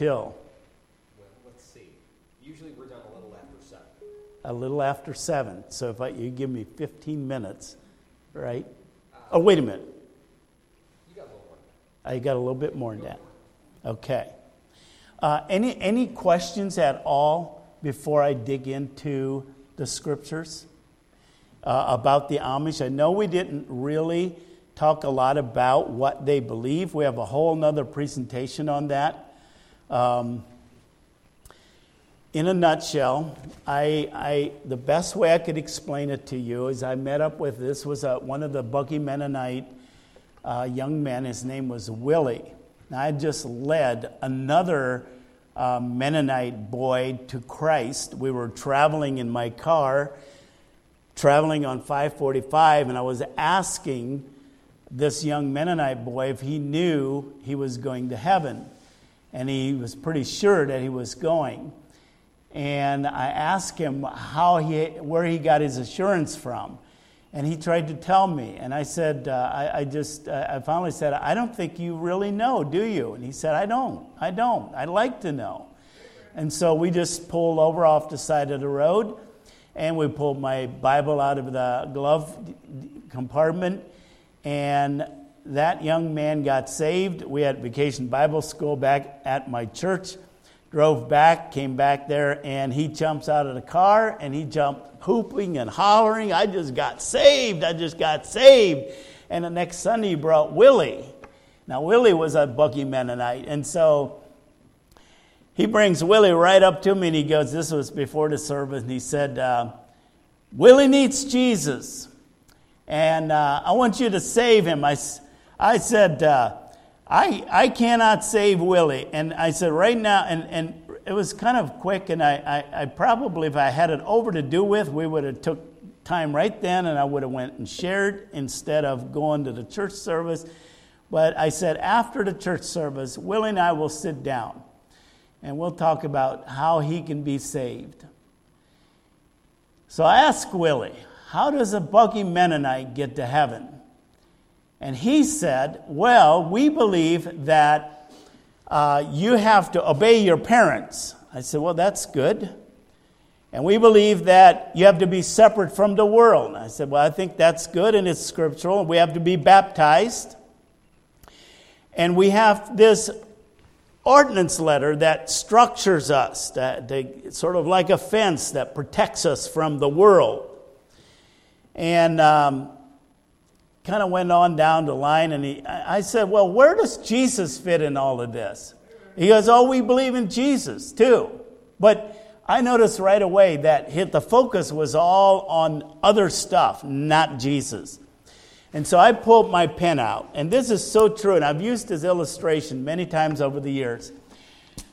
till? Well, let's see. Usually we're done a little after seven. A little after 7. So if I, you give me 15 minutes, right? Oh, wait a minute. You got a little more. I got a little bit more than that. Okay. Uh, any, any questions at all before I dig into the scriptures uh, about the Amish? I know we didn't really talk a lot about what they believe. We have a whole nother presentation on that. Um, in a nutshell, I, I, the best way I could explain it to you is I met up with this was a, one of the Buggy Mennonite uh, young men. His name was Willie. I just led another uh, Mennonite boy to Christ. We were traveling in my car, traveling on 545, and I was asking this young Mennonite boy if he knew he was going to heaven. And he was pretty sure that he was going and I asked him how he, where he got his assurance from. And he tried to tell me. And I said, uh, I, I, just, uh, I finally said, I don't think you really know, do you? And he said, I don't. I don't. I'd like to know. And so we just pulled over off the side of the road and we pulled my Bible out of the glove compartment. And that young man got saved. We had vacation Bible school back at my church drove back, came back there, and he jumps out of the car and he jumped hooping and hollering. I just got saved. I just got saved. And the next Sunday, he brought Willie. Now, Willie was a Buggy Mennonite. And so he brings Willie right up to me and he goes, This was before the service, and he said, uh, Willie needs Jesus. And uh, I want you to save him. I, I said, uh, I, I cannot save Willie. And I said, right now, and, and it was kind of quick, and I, I, I probably, if I had it over to do with, we would have took time right then, and I would have went and shared instead of going to the church service. But I said, after the church service, Willie and I will sit down, and we'll talk about how he can be saved. So I asked Willie, how does a buggy Mennonite get to heaven? And he said, Well, we believe that uh, you have to obey your parents. I said, Well, that's good. And we believe that you have to be separate from the world. I said, Well, I think that's good and it's scriptural. We have to be baptized. And we have this ordinance letter that structures us, that sort of like a fence that protects us from the world. And um, kind of went on down the line, and he, I said, Well, where does Jesus fit in all of this? He goes, Oh, we believe in Jesus too. But I noticed right away that hit, the focus was all on other stuff, not Jesus. And so I pulled my pen out, and this is so true, and I've used this illustration many times over the years.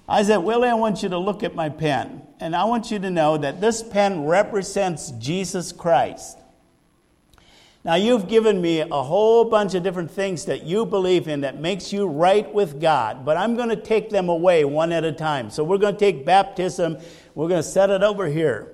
I said, Willie, I want you to look at my pen, and I want you to know that this pen represents Jesus Christ. Now, you've given me a whole bunch of different things that you believe in that makes you right with God, but I'm going to take them away one at a time. So, we're going to take baptism, we're going to set it over here.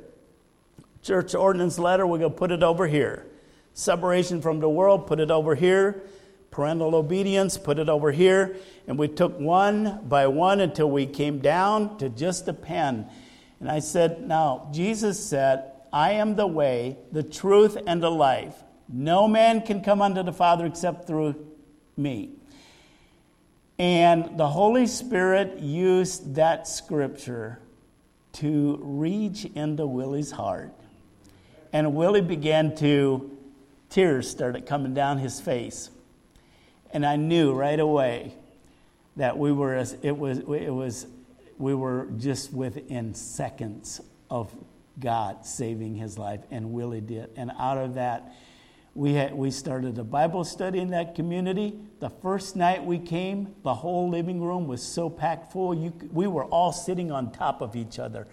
Church ordinance letter, we're going to put it over here. Separation from the world, put it over here. Parental obedience, put it over here. And we took one by one until we came down to just a pen. And I said, Now, Jesus said, I am the way, the truth, and the life. No man can come unto the Father except through me. And the Holy Spirit used that scripture to reach into Willie's heart. And Willie began to, tears started coming down his face. And I knew right away that we were, it was, it was, we were just within seconds of God saving his life, and Willie did. And out of that, we, had, we started a Bible study in that community. The first night we came, the whole living room was so packed full, you, we were all sitting on top of each other.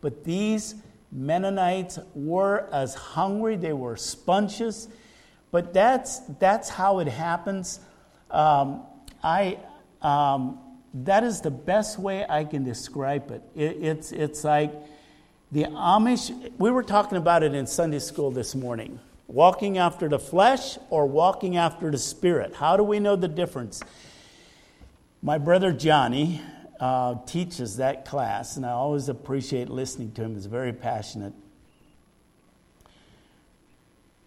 But these Mennonites were as hungry, they were sponges. But that's, that's how it happens. Um, I, um, that is the best way I can describe it. it. It's, it's like the Amish, we were talking about it in Sunday school this morning. Walking after the flesh or walking after the spirit? How do we know the difference? My brother Johnny uh, teaches that class, and I always appreciate listening to him. He's very passionate.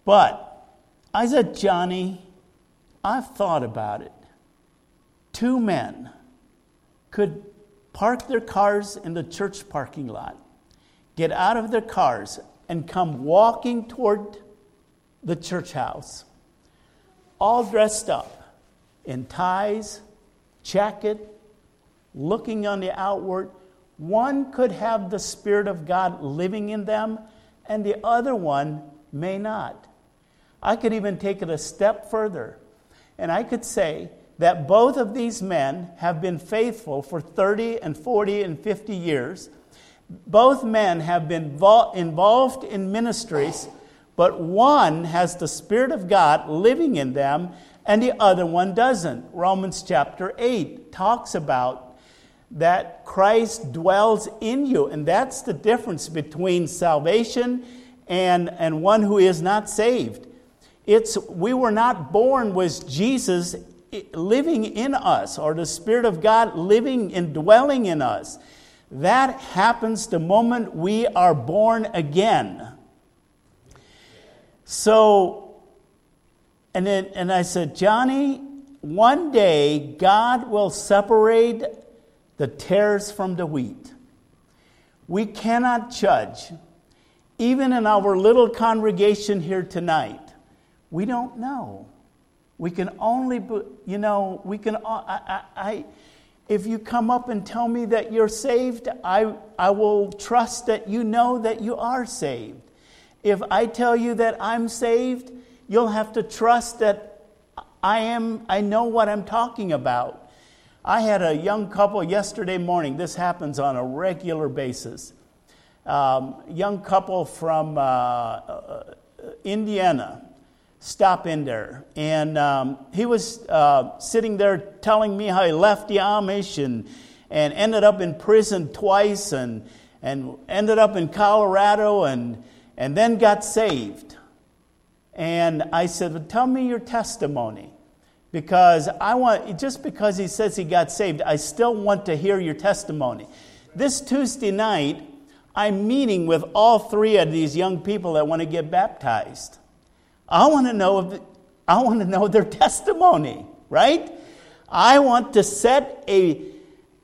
But I said, Johnny, I've thought about it. Two men could park their cars in the church parking lot, get out of their cars, and come walking toward the church house, all dressed up in ties, jacket, looking on the outward. One could have the Spirit of God living in them, and the other one may not. I could even take it a step further, and I could say that both of these men have been faithful for 30 and 40 and 50 years. Both men have been involved in ministries, but one has the Spirit of God living in them and the other one doesn't. Romans chapter 8 talks about that Christ dwells in you, and that's the difference between salvation and, and one who is not saved. It's we were not born with Jesus living in us or the Spirit of God living and dwelling in us. That happens the moment we are born again. So, and, then, and I said, Johnny, one day God will separate the tares from the wheat. We cannot judge. Even in our little congregation here tonight, we don't know. We can only, you know, we can, uh, I, I, I, if you come up and tell me that you're saved, I, I will trust that you know that you are saved. If I tell you that I'm saved, you'll have to trust that I am, I know what I'm talking about. I had a young couple yesterday morning. This happens on a regular basis. Um, young couple from uh, uh, Indiana stop in there. And um, he was uh, sitting there telling me how he left the Amish and, and ended up in prison twice and, and ended up in Colorado and, and then got saved. And I said, well, Tell me your testimony. Because I want, just because he says he got saved, I still want to hear your testimony. This Tuesday night, I'm meeting with all three of these young people that want to get baptized. I want to know I want to know their testimony, right? I want to set a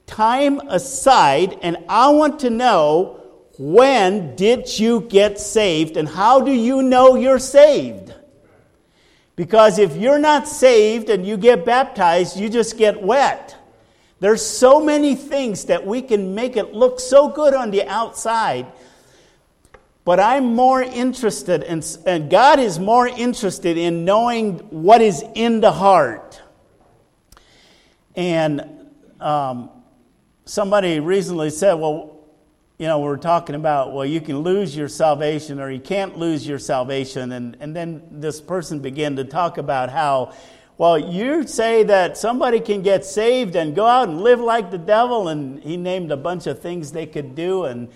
time aside and I want to know when did you get saved and how do you know you're saved? Because if you're not saved and you get baptized, you just get wet. There's so many things that we can make it look so good on the outside but I'm more interested, in, and God is more interested in knowing what is in the heart. And um, somebody recently said, well, you know, we're talking about, well, you can lose your salvation or you can't lose your salvation. And, and then this person began to talk about how, well, you say that somebody can get saved and go out and live like the devil. And he named a bunch of things they could do. And,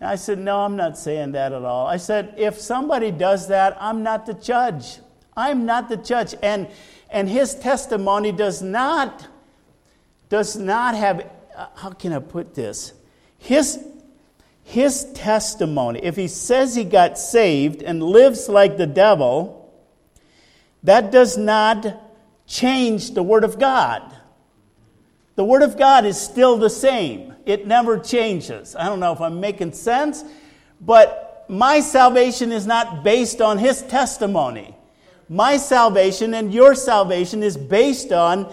and I said, No, I'm not saying that at all. I said, If somebody does that, I'm not the judge. I'm not the judge. And, and his testimony does not, does not have, uh, how can I put this? His, his testimony, if he says he got saved and lives like the devil, that does not change the Word of God. The Word of God is still the same. It never changes. I don't know if I'm making sense, but my salvation is not based on his testimony. My salvation and your salvation is based on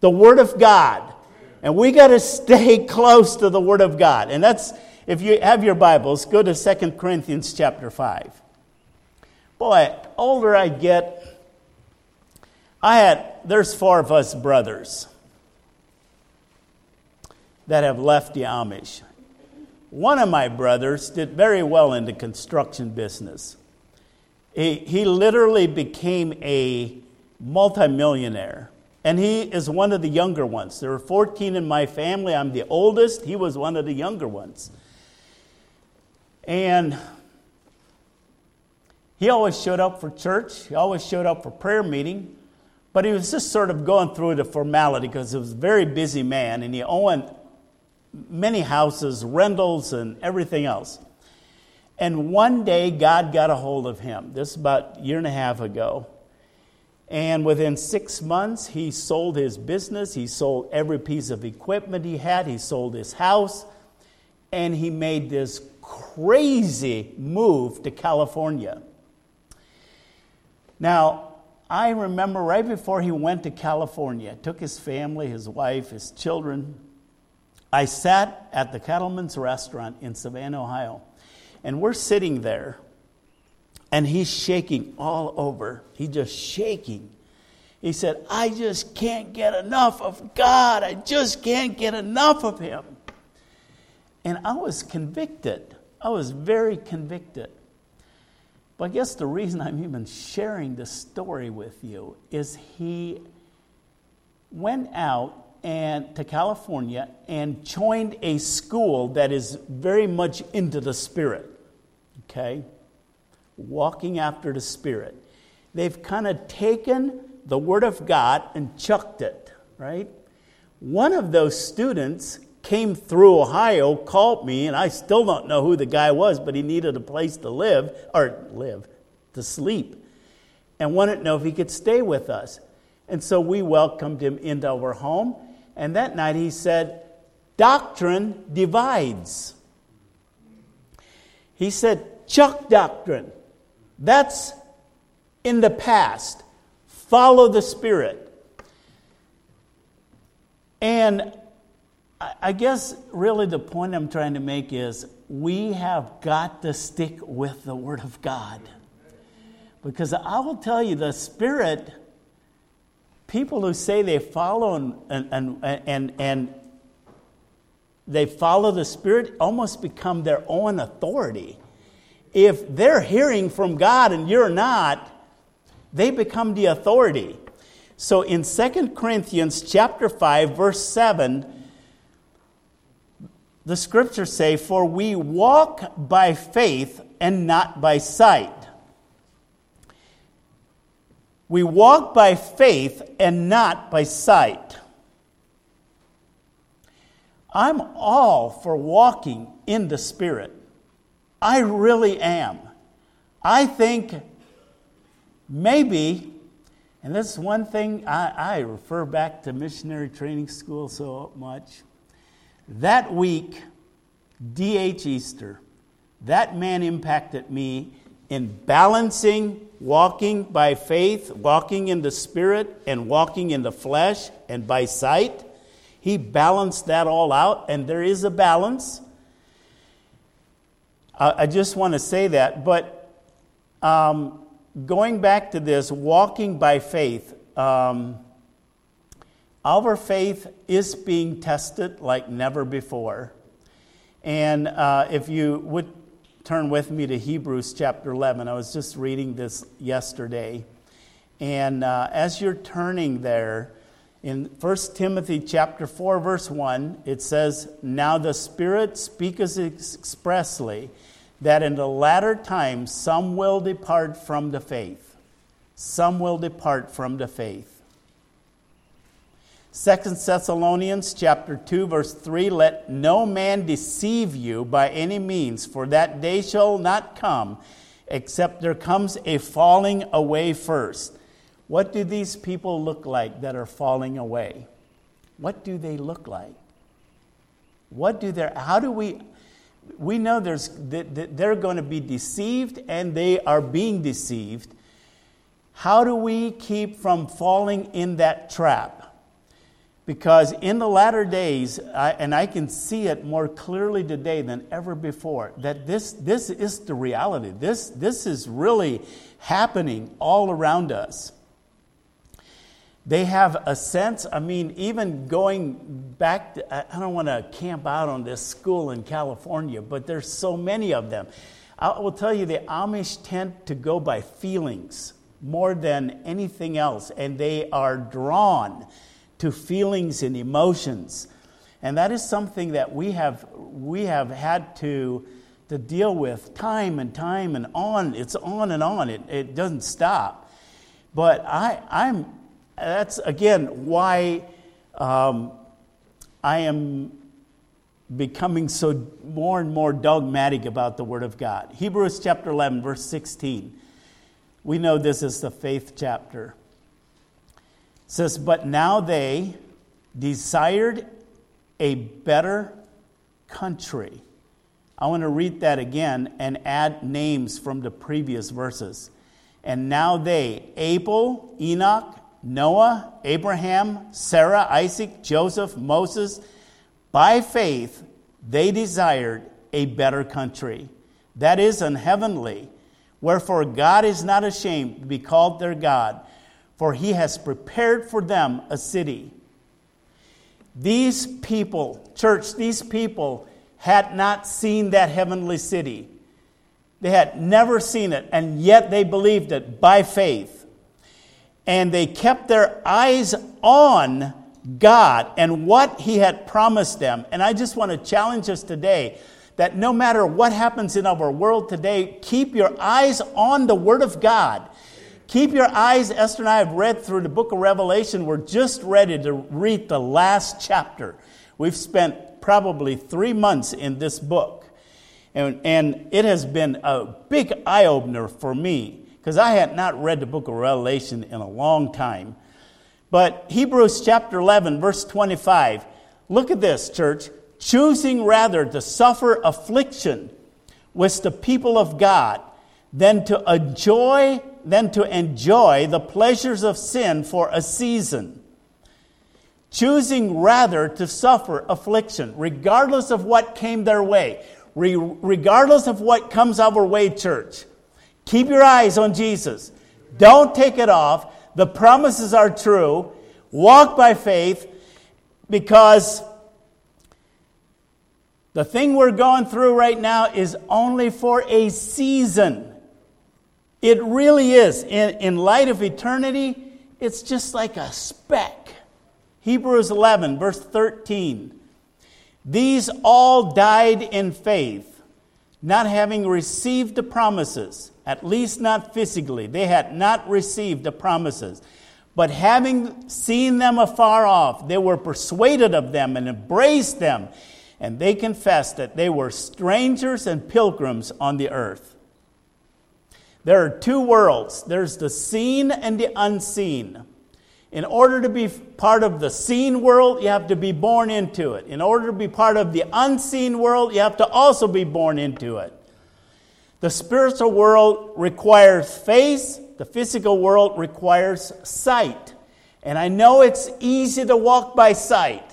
the Word of God. And we got to stay close to the Word of God. And that's, if you have your Bibles, go to 2 Corinthians chapter 5. Boy, older I get, I had, there's four of us brothers that have left the Amish. One of my brothers did very well in the construction business. He, he literally became a multimillionaire. And he is one of the younger ones. There were 14 in my family. I'm the oldest. He was one of the younger ones. And he always showed up for church, he always showed up for prayer meeting, but he was just sort of going through the formality because he was a very busy man and he owned, many houses, rentals, and everything else. And one day, God got a hold of him. This is about a year and a half ago. And within six months, he sold his business. He sold every piece of equipment he had. He sold his house. And he made this crazy move to California. Now, I remember right before he went to California, took his family, his wife, his children. I sat at the Cattleman's Restaurant in Savannah, Ohio. And we're sitting there, and he's shaking all over. He's just shaking. He said, I just can't get enough of God. I just can't get enough of Him. And I was convicted. I was very convicted. But I guess the reason I'm even sharing this story with you is he went out and to California and joined a school that is very much into the spirit. Okay? Walking after the spirit. They've kind of taken the word of God and chucked it, right? One of those students came through Ohio, called me, and I still don't know who the guy was, but he needed a place to live, or live, to sleep, and wanted to know if he could stay with us. And so we welcomed him into our home. And that night he said, Doctrine divides. He said, Chuck doctrine. That's in the past. Follow the Spirit. And I guess really the point I'm trying to make is we have got to stick with the Word of God. Because I will tell you, the Spirit people who say they follow and, and, and, and they follow the Spirit almost become their own authority. If they're hearing from God and you're not, they become the authority. So in 2 Corinthians chapter 5 verse 7 the scriptures say for we walk by faith and not by sight. We walk by faith and not by sight. I'm all for walking in the Spirit. I really am. I think maybe, and this is one thing I, I refer back to missionary training school so much. That week, D.H. Easter, that man impacted me in balancing walking by faith, walking in the spirit, and walking in the flesh and by sight. He balanced that all out, and there is a balance. I just want to say that, but um, going back to this, walking by faith, um, our faith is being tested like never before. And uh, if you would turn with me to Hebrews chapter 11. I was just reading this yesterday. And uh, as you're turning there, in 1 Timothy chapter 4 verse 1, it says, "Now the Spirit speaks expressly that in the latter times some will depart from the faith. Some will depart from the faith. Second Thessalonians chapter 2 verse 3 let no man deceive you by any means for that day shall not come except there comes a falling away first. What do these people look like that are falling away? What do they look like? What do they how do we we know there's they're going to be deceived and they are being deceived. How do we keep from falling in that trap? Because in the latter days, I, and I can see it more clearly today than ever before, that this, this is the reality. This, this is really happening all around us. They have a sense, I mean, even going back, to, I don't want to camp out on this school in California, but there's so many of them. I will tell you, the Amish tend to go by feelings more than anything else, and they are drawn to feelings and emotions. And that is something that we have, we have had to, to deal with time and time and on. It's on and on, it, it doesn't stop. But I, I'm, that's again why um, I am becoming so more and more dogmatic about the Word of God. Hebrews chapter 11, verse 16. We know this is the faith chapter. Says, But now they desired a better country. I want to read that again and add names from the previous verses. And now they, Abel, Enoch, Noah, Abraham, Sarah, Isaac, Joseph, Moses, by faith, they desired a better country, that is, an heavenly. Wherefore, God is not ashamed to be called their God, for he has prepared for them a city. These people, church, these people had not seen that heavenly city. They had never seen it, and yet they believed it by faith. And they kept their eyes on God and what He had promised them. And I just want to challenge us today that no matter what happens in our world today, keep your eyes on the Word of God. Keep your eyes, Esther and I have read through the book of Revelation. We're just ready to read the last chapter. We've spent probably three months in this book. And, and it has been a big eye opener for me because I had not read the book of Revelation in a long time. But Hebrews chapter 11, verse 25, look at this, church. Choosing rather to suffer affliction with the people of God than to enjoy than to enjoy the pleasures of sin for a season choosing rather to suffer affliction regardless of what came their way regardless of what comes our way church keep your eyes on jesus don't take it off the promises are true. Walk by faith because the thing we're going through right now is only for a season. It really is. In, in light of eternity, it's just like a speck. Hebrews 11, verse 13. These all died in faith, not having received the promises at least not physically. They had not received the promises. But having seen them afar off, they were persuaded of them and embraced them, and they confessed that they were strangers and pilgrims on the earth. There are two worlds there's the seen and the unseen. In order to be part of the seen world, you have to be born into it. In order to be part of the unseen world, you have to also be born into it. The spiritual world requires faith, the physical world requires sight. And I know it's easy to walk by sight.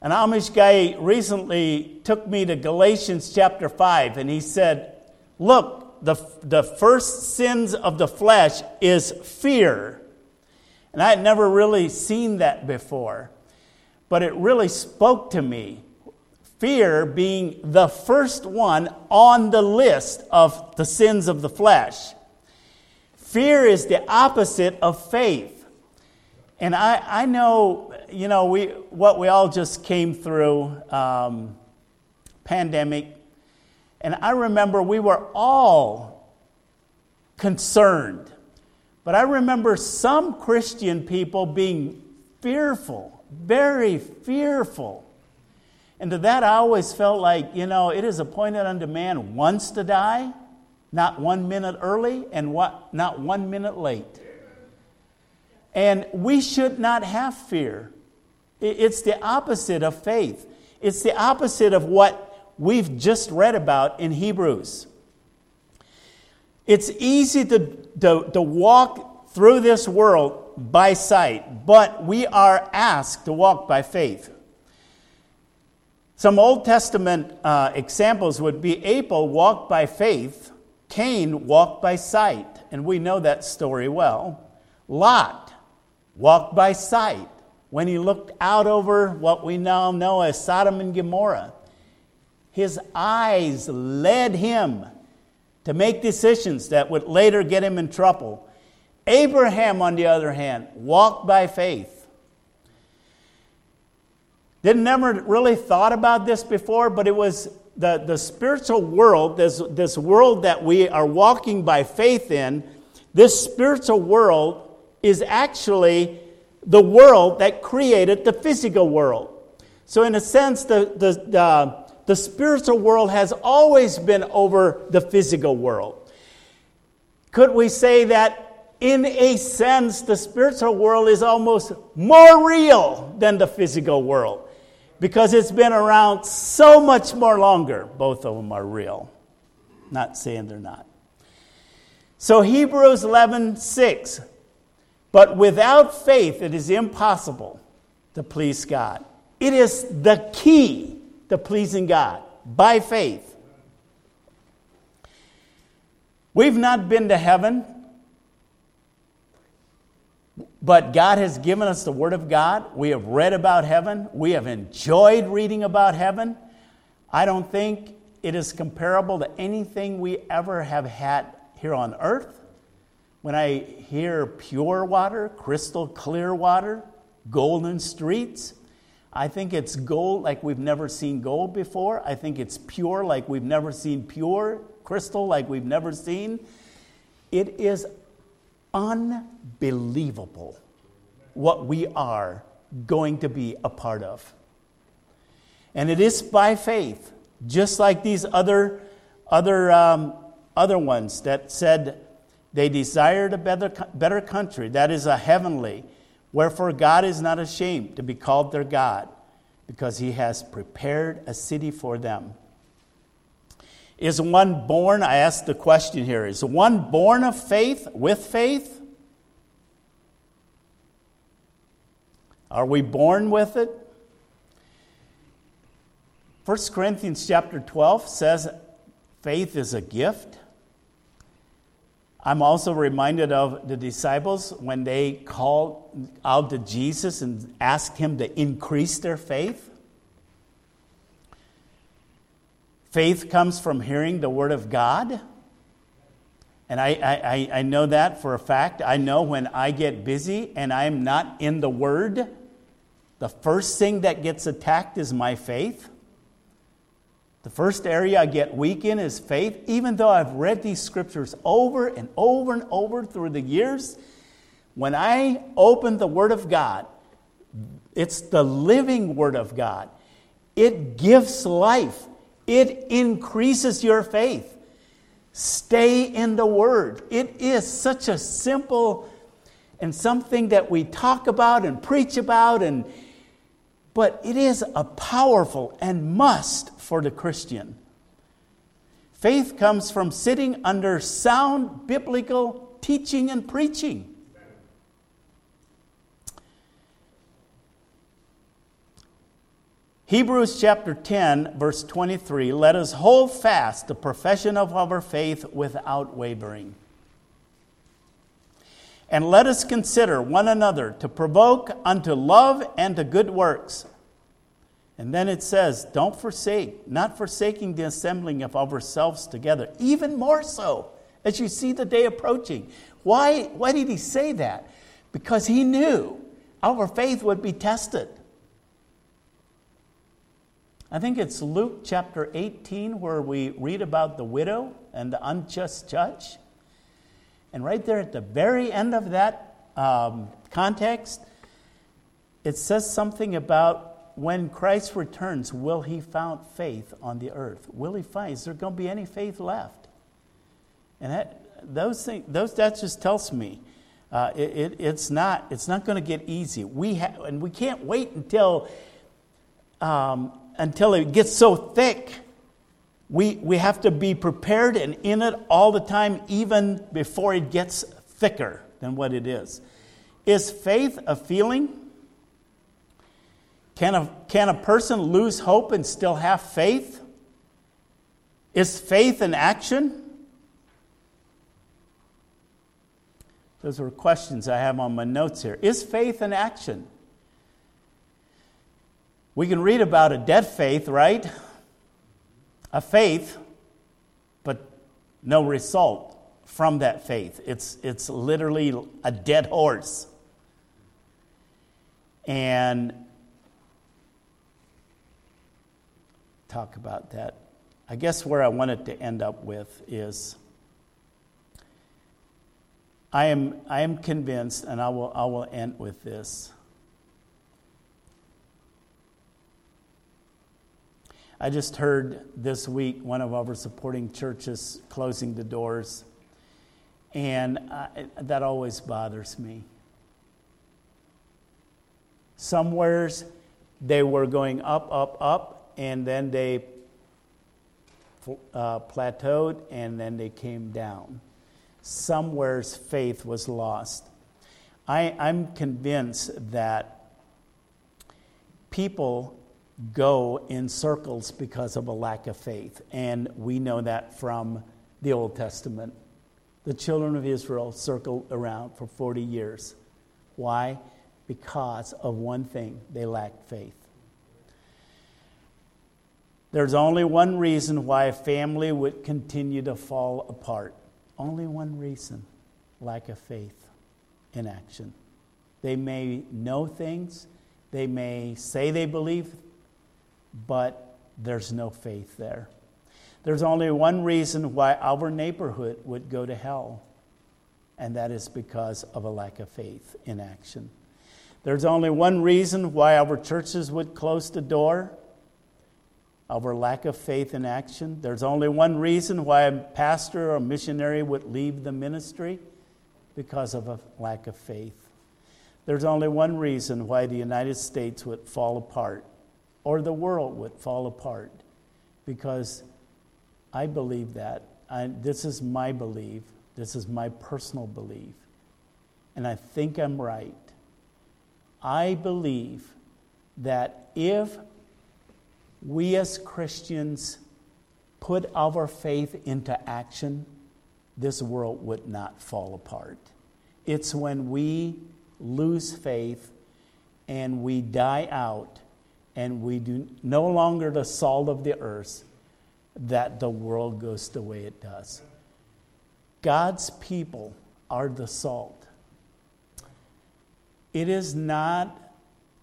An Amish guy recently took me to Galatians chapter 5, and he said, Look, the, the first sins of the flesh is fear. And I had never really seen that before, but it really spoke to me fear being the first one on the list of the sins of the flesh. Fear is the opposite of faith. And I, I know, you know, we, what we all just came through, um, pandemic, and I remember we were all concerned. But I remember some Christian people being fearful, very fearful and to that, I always felt like, you know, it is appointed unto man once to die, not one minute early and what, not one minute late. And we should not have fear. It's the opposite of faith, it's the opposite of what we've just read about in Hebrews. It's easy to, to, to walk through this world by sight, but we are asked to walk by faith. Some Old Testament uh, examples would be Abel walked by faith, Cain walked by sight, and we know that story well. Lot walked by sight when he looked out over what we now know as Sodom and Gomorrah. His eyes led him to make decisions that would later get him in trouble. Abraham, on the other hand, walked by faith. Didn't never really thought about this before, but it was the, the spiritual world, this, this world that we are walking by faith in, this spiritual world is actually the world that created the physical world. So, in a sense, the, the, the, the spiritual world has always been over the physical world. Could we say that, in a sense, the spiritual world is almost more real than the physical world? Because it's been around so much more longer. Both of them are real. Not saying they're not. So, Hebrews 11 6. But without faith, it is impossible to please God. It is the key to pleasing God by faith. We've not been to heaven, but God has given us the Word of God. We have read about heaven. We have enjoyed reading about heaven. I don't think it is comparable to anything we ever have had here on earth. When I hear pure water, crystal clear water, golden streets, I think it's gold like we've never seen gold before. I think it's pure like we've never seen pure, crystal like we've never seen. It is unbelievable what we are going to be a part of. And it is by faith, just like these other, other, um, other ones that said they desired a better, better country, that is a heavenly Wherefore, God is not ashamed to be called their God, because he has prepared a city for them. Is one born, I ask the question here, is one born of faith, with faith? Are we born with it? 1 Corinthians chapter 12 says faith is a gift. I'm also reminded of the disciples when they called out to Jesus and asked him to increase their faith. Faith comes from hearing the Word of God. And I, I, I know that for a fact. I know when I get busy and I'm not in the Word, the first thing that gets attacked is my faith. The first area I get weak in is faith, even though I've read these scriptures over and over and over through the years. When I open the Word of God, it's the living Word of God. It gives life, it increases your faith. Stay in the Word. It is such a simple and something that we talk about and preach about and but it is a powerful and must for the Christian. Faith comes from sitting under sound biblical teaching and preaching. Hebrews chapter 10, verse 23 let us hold fast the profession of our faith without wavering. And let us consider one another to provoke unto love and to good works. And then it says, Don't forsake, not forsaking the assembling of ourselves together, even more so as you see the day approaching. Why, why did he say that? Because he knew our faith would be tested. I think it's Luke chapter 18 where we read about the widow and the unjust judge. And right there at the very end of that um, context, it says something about when Christ returns, will he found faith on the earth? Will he find, is there going to be any faith left? And that, those things, those, that just tells me uh, it, it, it's not, it's not going to get easy. We ha- and we can't wait until, um, until it gets so thick we, we have to be prepared and in it all the time, even before it gets thicker than what it is. Is faith a feeling? Can a, can a person lose hope and still have faith? Is faith an action? Those are questions I have on my notes here. Is faith an action? We can read about a dead faith, right? a faith, but no result from that faith. It's, it's literally a dead horse. And talk about that. I guess where I wanted to end up with is I am, I am convinced, and I will, I will end with this I just heard this week one of our supporting churches closing the doors, and I, that always bothers me. Somewheres they were going up, up, up, and then they uh, plateaued and then they came down. Somewheres faith was lost. I, I'm convinced that people go in circles because of a lack of faith, and we know that from the Old Testament. The children of Israel circled around for 40 years. Why? Because of one thing they lacked faith. There's only one reason why a family would continue to fall apart. Only one reason lack of faith in action. They may know things, they may say they believe, but there's no faith there. There's only one reason why our neighborhood would go to hell, and that is because of a lack of faith in action. There's only one reason why our churches would close the door our lack of faith in action. There's only one reason why a pastor or missionary would leave the ministry because of a lack of faith. There's only one reason why the United States would fall apart or the world would fall apart because I believe that. I, this is my belief. This is my personal belief. And I think I'm right. I believe that if we as Christians put our faith into action, this world would not fall apart. It's when we lose faith and we die out and we do no longer the salt of the earth that the world goes the way it does. God's people are the salt. It is not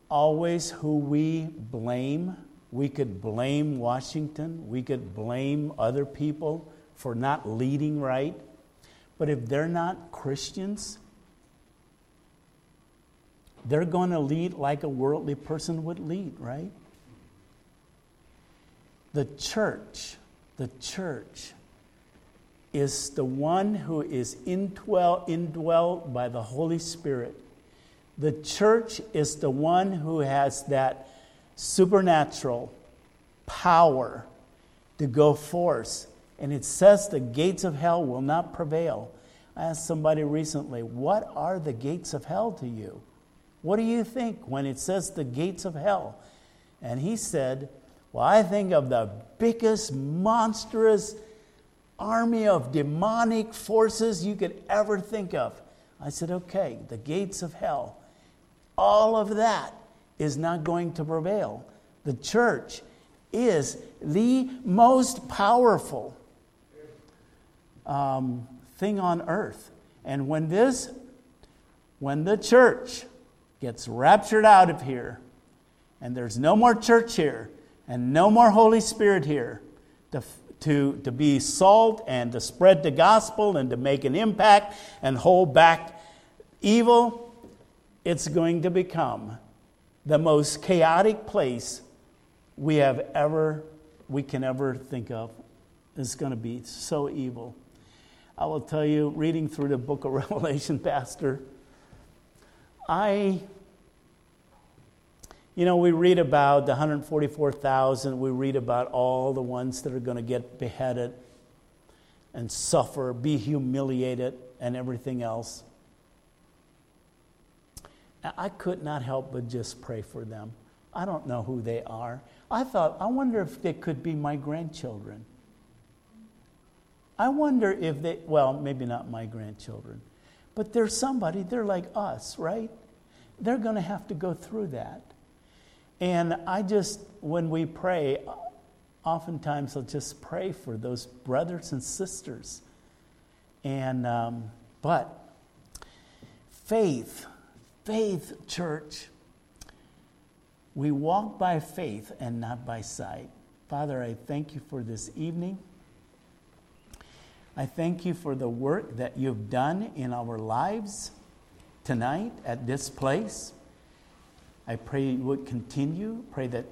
always who we blame we could blame Washington. We could blame other people for not leading right. But if they're not Christians, they're going to lead like a worldly person would lead, right? The church, the church is the one who is indwelt by the Holy Spirit. The church is the one who has that supernatural power to go forth. And it says the gates of hell will not prevail. I asked somebody recently, What are the gates of hell to you? What do you think when it says the gates of hell? And he said, Well, I think of the biggest, monstrous army of demonic forces you could ever think of. I said, Okay, the gates of hell. All of that is not going to prevail. The church is the most powerful um, thing on earth. And when this, when the church gets raptured out of here, and there's no more church here, and no more Holy Spirit here to, to, to be salt and to spread the gospel and to make an impact and hold back evil, it's going to become the most chaotic place we have ever we can ever think of is going to be so evil. I will tell you, reading through the book of Revelation, Pastor, I, you know, we read about the 144,000, we read about all the ones that are going to get beheaded and suffer, be humiliated, and everything else. I could not help but just pray for them. I don't know who they are. I thought, I wonder if they could be my grandchildren. I wonder if they, well, maybe not my grandchildren, but they're somebody, they're like us, right? They're going to have to go through that. And I just, when we pray, oftentimes I'll just pray for those brothers and sisters. And, um, but faith faith, church. We walk by faith and not by sight. Father, I thank you for this evening. I thank you for the work that you've done in our lives tonight at this place. I pray you would continue. Pray that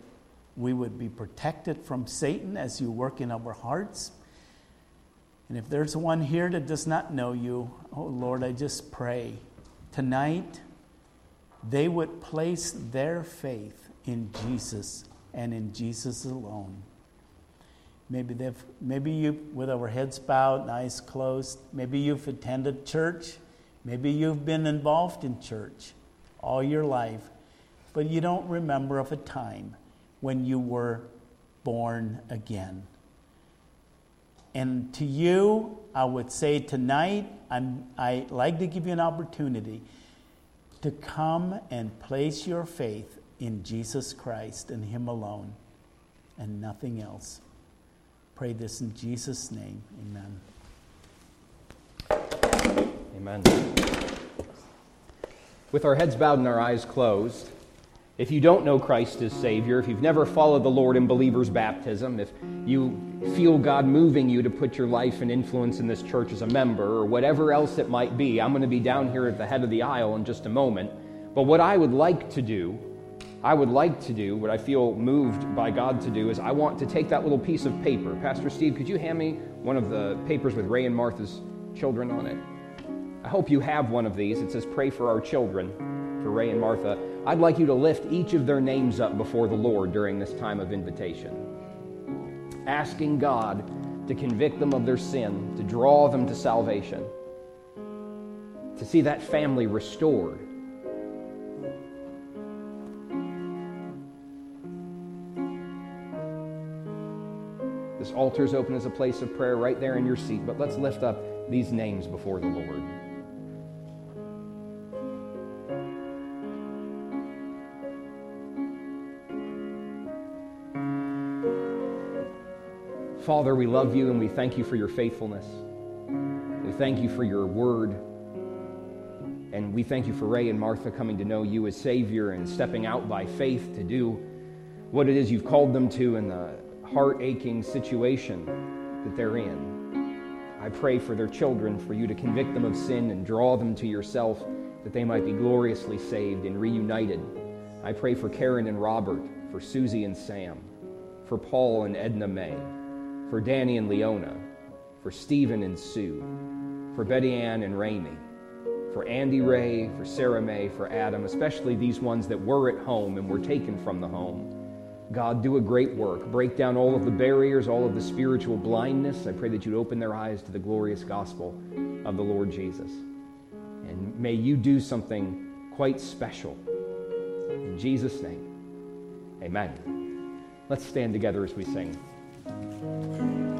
we would be protected from Satan as you work in our hearts. And if there's one here that does not know you, oh Lord, I just pray tonight they would place their faith in Jesus and in Jesus alone. Maybe they've maybe you with our heads bowed and eyes closed, maybe you've attended church, maybe you've been involved in church all your life, but you don't remember of a time when you were born again. And to you, I would say tonight, I'm, I like to give you an opportunity to come and place your faith in Jesus Christ and Him alone and nothing else. Pray this in Jesus' name. Amen. Amen. With our heads bowed and our eyes closed, if you don't know Christ as Savior, if you've never followed the Lord in believer's baptism, if you feel God moving you to put your life and influence in this church as a member, or whatever else it might be, I'm going to be down here at the head of the aisle in just a moment. But what I would like to do, I would like to do, what I feel moved by God to do, is I want to take that little piece of paper. Pastor Steve, could you hand me one of the papers with Ray and Martha's children on it? I hope you have one of these. It says, Pray for our children, for Ray and Martha. I'd like you to lift each of their names up before the Lord during this time of invitation, asking God to convict them of their sin, to draw them to salvation, to see that family restored. This altar is open as a place of prayer right there in your seat, but let's lift up these names before the Lord. Father, we love you and we thank you for your faithfulness. We thank you for your word. And we thank you for Ray and Martha coming to know you as Savior and stepping out by faith to do what it is you've called them to in the heart aching situation that they're in. I pray for their children, for you to convict them of sin and draw them to yourself, that they might be gloriously saved and reunited. I pray for Karen and Robert, for Susie and Sam, for Paul and Edna May for Danny and Leona, for Stephen and Sue, for Betty Ann and Rainey, for Andy Ray, for Sarah May, for Adam, especially these ones that were at home and were taken from the home. God, do a great work. Break down all of the barriers, all of the spiritual blindness. I pray that you'd open their eyes to the glorious gospel of the Lord Jesus. And may you do something quite special. In Jesus' name, amen. Let's stand together as we sing. Amen.